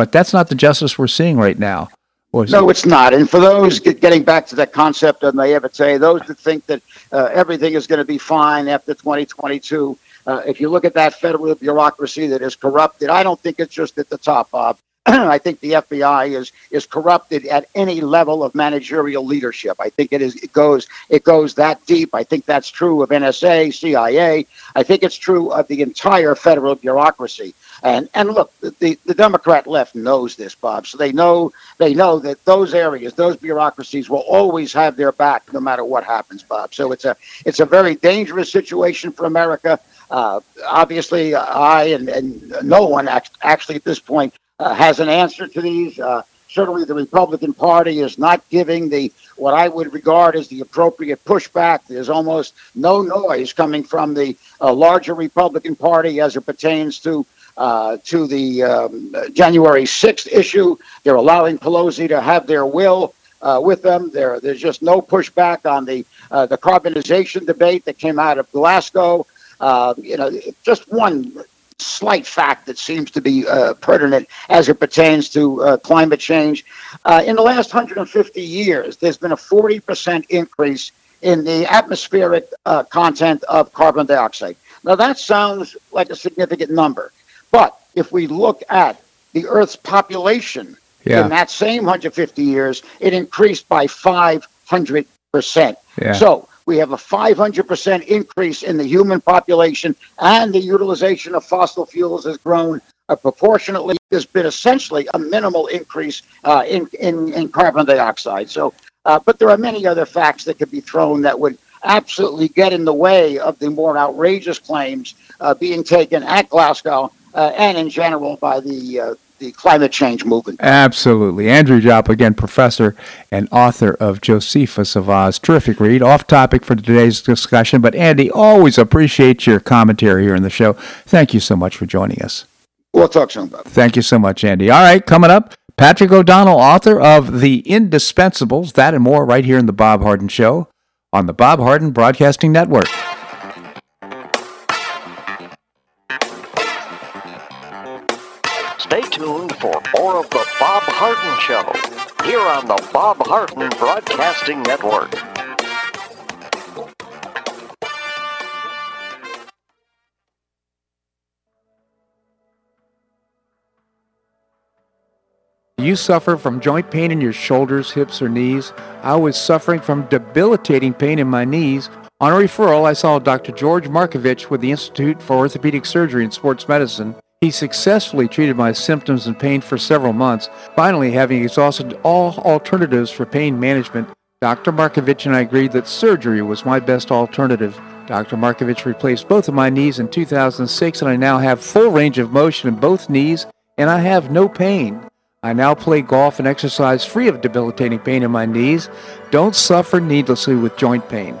but that's not the justice we're seeing right now. no, it? it's not. And for those getting back to that concept of naivete, those that think that uh, everything is going to be fine after 2022, uh, if you look at that federal bureaucracy that is corrupted, I don't think it's just at the top, Bob. I think the FBI is is corrupted at any level of managerial leadership. I think it is it goes it goes that deep. I think that's true of NSA, CIA. I think it's true of the entire federal bureaucracy. And and look, the, the Democrat left knows this, Bob. So they know they know that those areas, those bureaucracies, will always have their back no matter what happens, Bob. So it's a it's a very dangerous situation for America. Uh, obviously, I and, and no one act, actually at this point uh, has an answer to these. Uh, certainly, the Republican Party is not giving the what I would regard as the appropriate pushback. There's almost no noise coming from the uh, larger Republican Party as it pertains to uh, to the um, January 6th issue. They're allowing Pelosi to have their will uh, with them. There, there's just no pushback on the uh, the carbonization debate that came out of Glasgow. Uh, you know, just one slight fact that seems to be uh, pertinent as it pertains to uh, climate change. in the last 150 years, there's been a 40% increase in the atmospheric content of carbon dioxide. Now, that sounds like a significant number. But if we look at the Earth's population yeah. in that same 150 years, it increased by 500%. Yeah. So we have a 500% increase in the human population, and the utilization of fossil fuels has grown uh, proportionately. There's been essentially a minimal increase uh, in, in, in carbon dioxide. So, uh, but there are many other facts that could be thrown that would absolutely get in the way of the more outrageous claims uh, being taken at Glasgow uh, and in general by the uh, the climate change movement. Absolutely. Andrew Joppa, again, professor and author of Josephus of Oz. Terrific read. Off topic for today's discussion, but Andy, always appreciate your commentary here in the show. Thank you so much for joining us. We'll talk soon, Bob. Thank you so much, Andy. All right, coming up, Patrick O'Donnell, author of The Indispensables, that and more right here in The Bob Harden Show on the Bob Harden Broadcasting Network. Harden Show here on the Bob Harden Broadcasting Network. You suffer from joint pain in your shoulders, hips, or knees. I was suffering from debilitating pain in my knees. On a referral, I saw Dr. George Markovich with the Institute for Orthopedic Surgery and Sports Medicine. He successfully treated my symptoms and pain for several months. Finally, having exhausted all alternatives for pain management, Dr. Markovich and I agreed that surgery was my best alternative. Dr. Markovich replaced both of my knees in 2006, and I now have full range of motion in both knees, and I have no pain. I now play golf and exercise free of debilitating pain in my knees. Don't suffer needlessly with joint pain.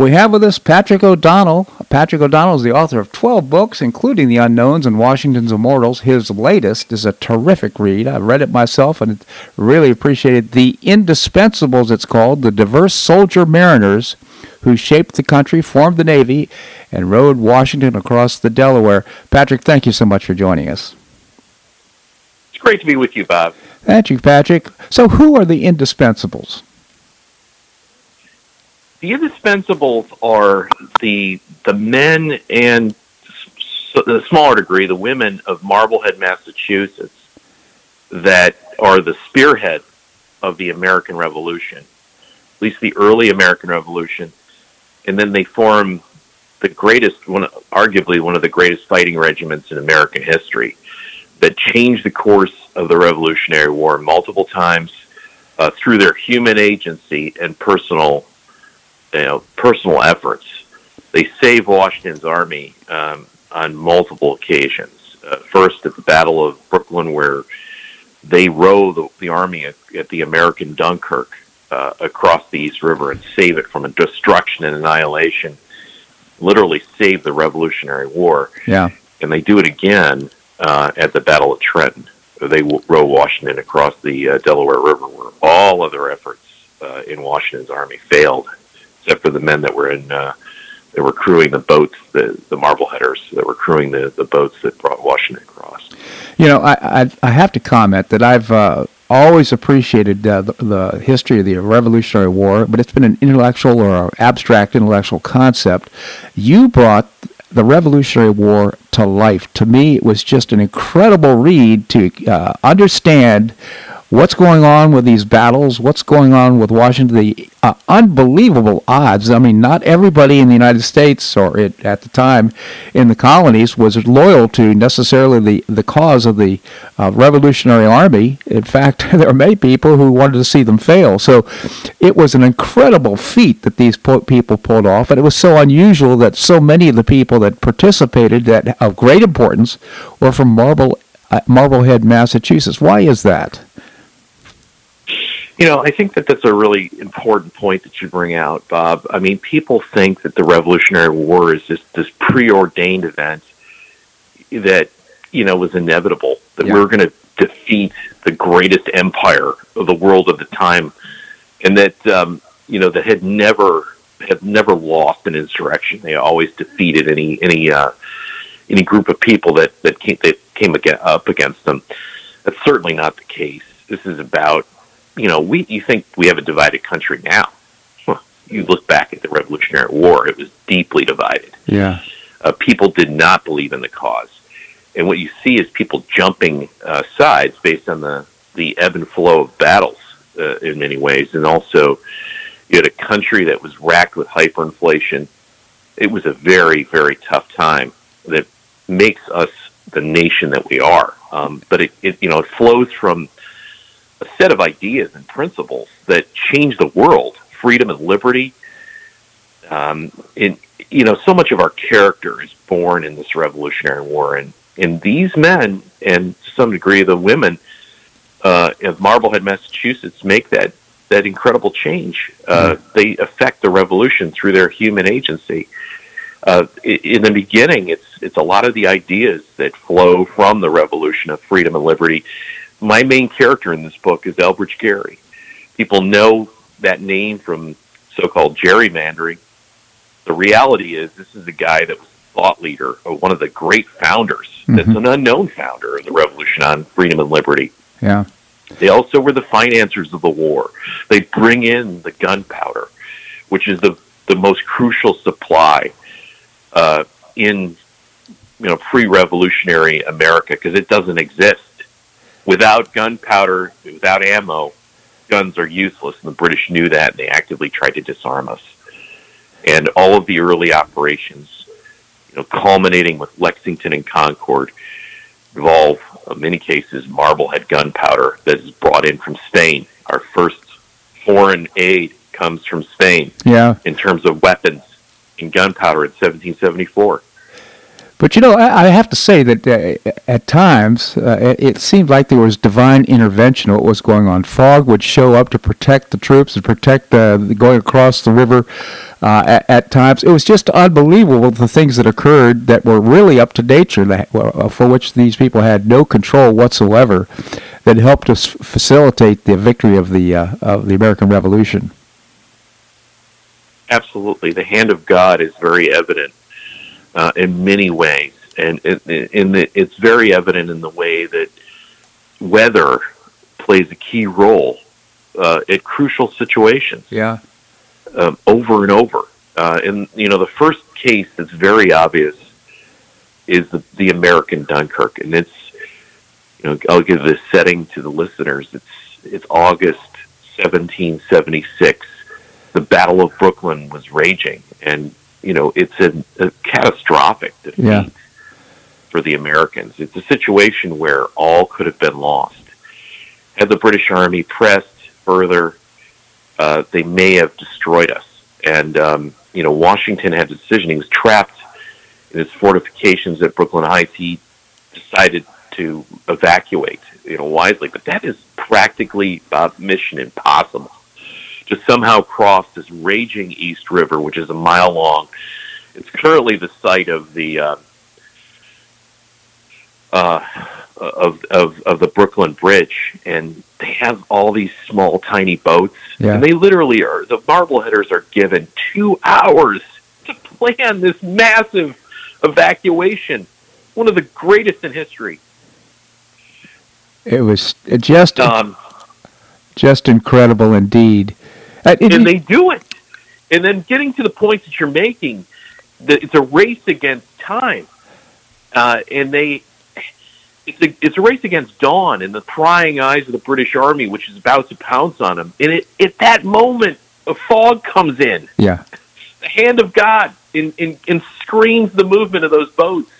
We have with us Patrick O'Donnell. Patrick O'Donnell is the author of 12 books, including The Unknowns and Washington's Immortals. His latest is a terrific read. I read it myself and really appreciated The Indispensables, it's called, The Diverse Soldier Mariners who shaped the country, formed the Navy, and rowed Washington across the Delaware. Patrick, thank you so much for joining us. It's great to be with you, Bob. Thank you, Patrick. So, who are the indispensables? The indispensables are the the men and to a smaller degree the women of Marblehead, Massachusetts, that are the spearhead of the American Revolution, at least the early American Revolution, and then they form the greatest one, arguably one of the greatest fighting regiments in American history, that changed the course of the Revolutionary War multiple times uh, through their human agency and personal you know, personal efforts. They saved Washington's army um, on multiple occasions. Uh, first, at the Battle of Brooklyn, where they row the, the army at, at, the American Dunkirk uh, across the East River and save it from a destruction and annihilation. Literally save the Revolutionary War. Yeah. And they do it again uh, at the Battle of Trenton. They row Washington across the uh, Delaware River, where all other efforts uh, in Washington's army failed except for the men that were in uh, that were crewing the boats, the the Marbleheaders that were crewing the the boats that brought Washington across. You know, I I, I have to comment that I've. Uh, always appreciated uh, the, the, history of the Revolutionary War, but it's been an intellectual or abstract intellectual concept. You brought the Revolutionary War to life. To me, it was just an incredible read to uh, understand what's going on with these battles, what's going on with Washington, the uh, unbelievable odds. I mean, not everybody in the United States or it, at the time in the colonies was loyal to necessarily the, the cause of the uh, Revolutionary Army. In fact, there were many people who wanted to see them fail. So it was an incredible feat that these po- people pulled off, and it was so unusual that so many of the people that participated that of great importance were from Marble, uh, Marblehead, Massachusetts. Why is that? You know, I think that that's a really important point that you bring out, Bob. I mean, people think that the Revolutionary War is just this preordained event that, you know, was inevitable, that yeah. we are going to defeat the greatest empire of the world at the time, and that, um, you know, that had never had never lost an insurrection. They always defeated any any uh, any group of people that that came that came up against them. That's certainly not the case. This is about you know, we you think we have a divided country now? You look back at the Revolutionary War; it was deeply divided. Yeah, uh, people did not believe in the cause, and what you see is people jumping uh, sides based on the the ebb and flow of battles uh, in many ways, and also you had a country that was racked with hyperinflation. It was a very very tough time that makes us the nation that we are. Um, but it, it you know it flows from a set of ideas and principles that change the world, freedom and liberty. Um, in, you know, so much of our character is born in this Revolutionary War, and and these men, and to some degree the women uh, of Marblehead, Massachusetts, make that that incredible change. Uh, mm-hmm. They affect the revolution through their human agency. Uh, in the beginning, it's it's a lot of the ideas that flow from the revolution of freedom and liberty my main character in this book is Elbridge Gerry. People know that name from so-called gerrymandering. The reality is, this is a guy that was a thought leader, or one of the great founders. Mm-hmm. That's an unknown founder of the Revolution on Freedom and Liberty. Yeah. They also were the financiers of the war. They bring in the gunpowder, which is the the most crucial supply uh, in you know pre-revolutionary America because it doesn't exist without gunpowder, without ammo. Guns are useless, and the British knew that, and they actively tried to disarm us. And all of the early operations, you know, culminating with Lexington and Concord, involve, in many cases, Marblehead gunpowder that is brought in from Spain. Our first foreign aid comes from Spain. Yeah. In terms of weapons and gunpowder in 1774. But you know, I, I have to say that uh, at times uh, it, seemed like there was divine intervention. What was going on? Fog would show up to protect the troops and protect uh, going across the river. Uh, at, at, times, it was just unbelievable the things that occurred that were really up to nature, that, uh, for which these people had no control whatsoever. That helped us facilitate the victory of the uh, of the American Revolution. Absolutely, the hand of God is very evident uh, in many ways, and in the, it's very evident in the way that weather plays a key role uh, at crucial situations. Yeah, um, over and over. Uh, and you know, the first case that's very obvious is the, the American Dunkirk, and it's you know I'll give this setting to the listeners. It's it's August 1776. The Battle of Brooklyn was raging, and you know, it's a, a catastrophic defeat yeah. for the Americans. It's a situation where all could have been lost. Had the British Army pressed further, uh, they may have destroyed us. And, um, you know, Washington had a decision. He was trapped in his fortifications at Brooklyn Heights. He decided to evacuate, you know, wisely. But that is practically uh, mission impossible to somehow cross this raging East River, which is a mile long. It's currently the site of the uh, uh, of, of of the Brooklyn Bridge, and they have all these small, tiny boats, yeah. and they literally are. The Marbleheaders are given two hours to plan this massive evacuation, one of the greatest in history. It was just um, just incredible indeed. Uh, and they do it. And then getting to the points that you're making, that it's a race against time, uh, and they it's a, it's a race against dawn and the prying eyes of the British Army, which is about to pounce on them. And it, at that moment, a fog comes in. Yeah, the hand of God in, in, and screens the movement of those boats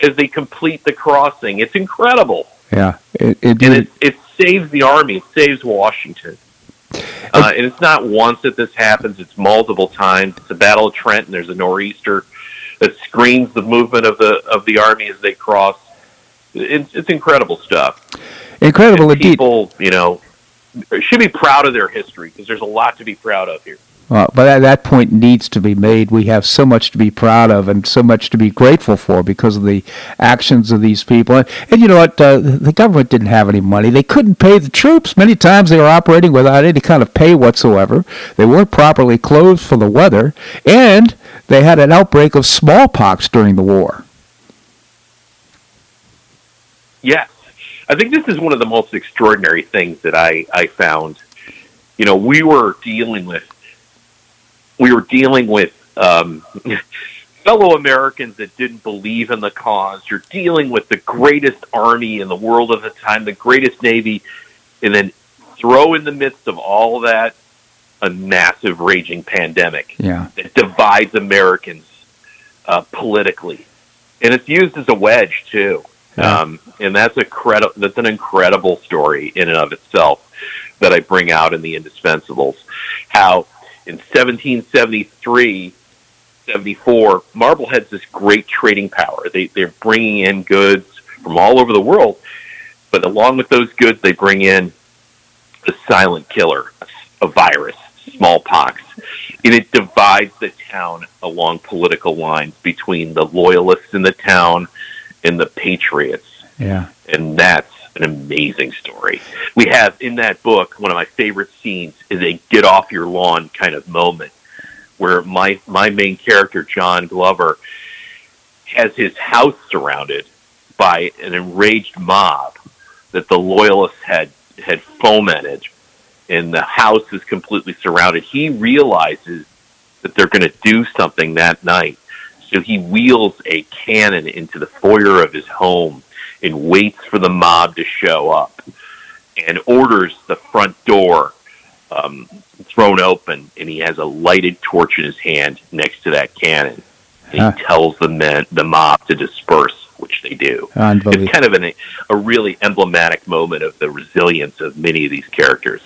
as they complete the crossing. It's incredible. Yeah, it, it, and it, it saves the army. It saves Washington. Uh, and it's not once that this happens; it's multiple times. It's the Battle of Trenton. There's a nor'easter that screens the movement of the of the army as they cross. It's, it's incredible stuff. Incredible and people, you know, should be proud of their history because there's a lot to be proud of here. Uh, but that, that point needs to be made. We have so much to be proud of and so much to be grateful for because of the actions of these people. And, and you know what? Uh, the government didn't have any money. They couldn't pay the troops. Many times they were operating without any kind of pay whatsoever. They weren't properly clothed for the weather. And they had an outbreak of smallpox during the war. Yes. I think this is one of the most extraordinary things that I, I found. You know, we were dealing with we were dealing with um, fellow Americans that didn't believe in the cause. You're dealing with the greatest army in the world at the time, the greatest navy, and then throw in the midst of all that a massive raging pandemic yeah. that divides Americans uh, politically, and it's used as a wedge too. Yeah. Um, and that's a credi- That's an incredible story in and of itself that I bring out in the indispensables. How in 1773, 74, Marblehead's this great trading power. They, they're bringing in goods from all over the world, but along with those goods, they bring in a silent killer, a virus, smallpox, and it divides the town along political lines between the loyalists in the town and the patriots. Yeah. And that's an amazing story. We have in that book one of my favorite scenes is a get off your lawn kind of moment where my my main character John Glover has his house surrounded by an enraged mob that the loyalists had had fomented and the house is completely surrounded. He realizes that they're going to do something that night. So he wheels a cannon into the foyer of his home and waits for the mob to show up and orders the front door um, thrown open. And he has a lighted torch in his hand next to that cannon. And Huh. he tells the men, the mob to disperse, which they do. It's kind of an, a really emblematic moment of the resilience of many of these characters.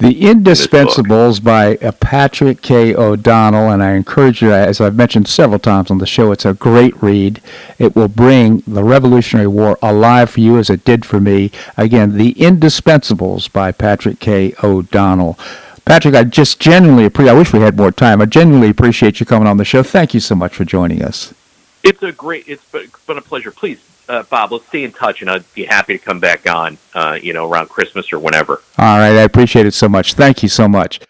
The Indispensables by uh, Patrick K. O'Donnell, and I encourage you, as I've mentioned several times on the show, it's a great read. It will bring the Revolutionary War alive for you as it did for me. Again, The Indispensables by Patrick K. O'Donnell. Patrick, I just genuinely appreciate, I wish we had more time. I genuinely appreciate you coming on the show. Thank you so much for joining us. It's a great. It's been a pleasure. Please, uh, Bob, let's stay in touch, and I'd be happy to come back on. Uh, you know, around Christmas or whenever. All right, I appreciate it so much. Thank you so much.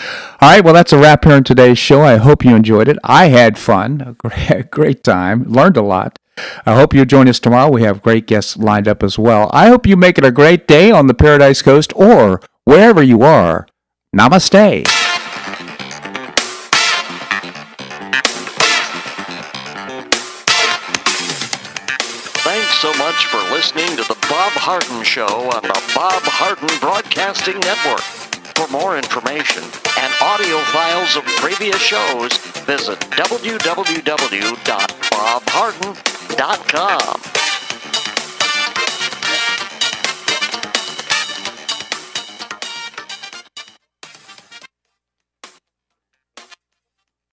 All right, well, that's a wrap here on today's show. I hope you enjoyed it. I had fun, a great, great time, learned a lot. I hope you'll join us tomorrow. We have great guests lined up as well. I hope you make it a great day on the Paradise Coast or wherever you are. Namaste. Listening to the Bob Harden Show on the Bob Harden Broadcasting Network. For more information and audio files of previous shows, visit www.bobharden.com.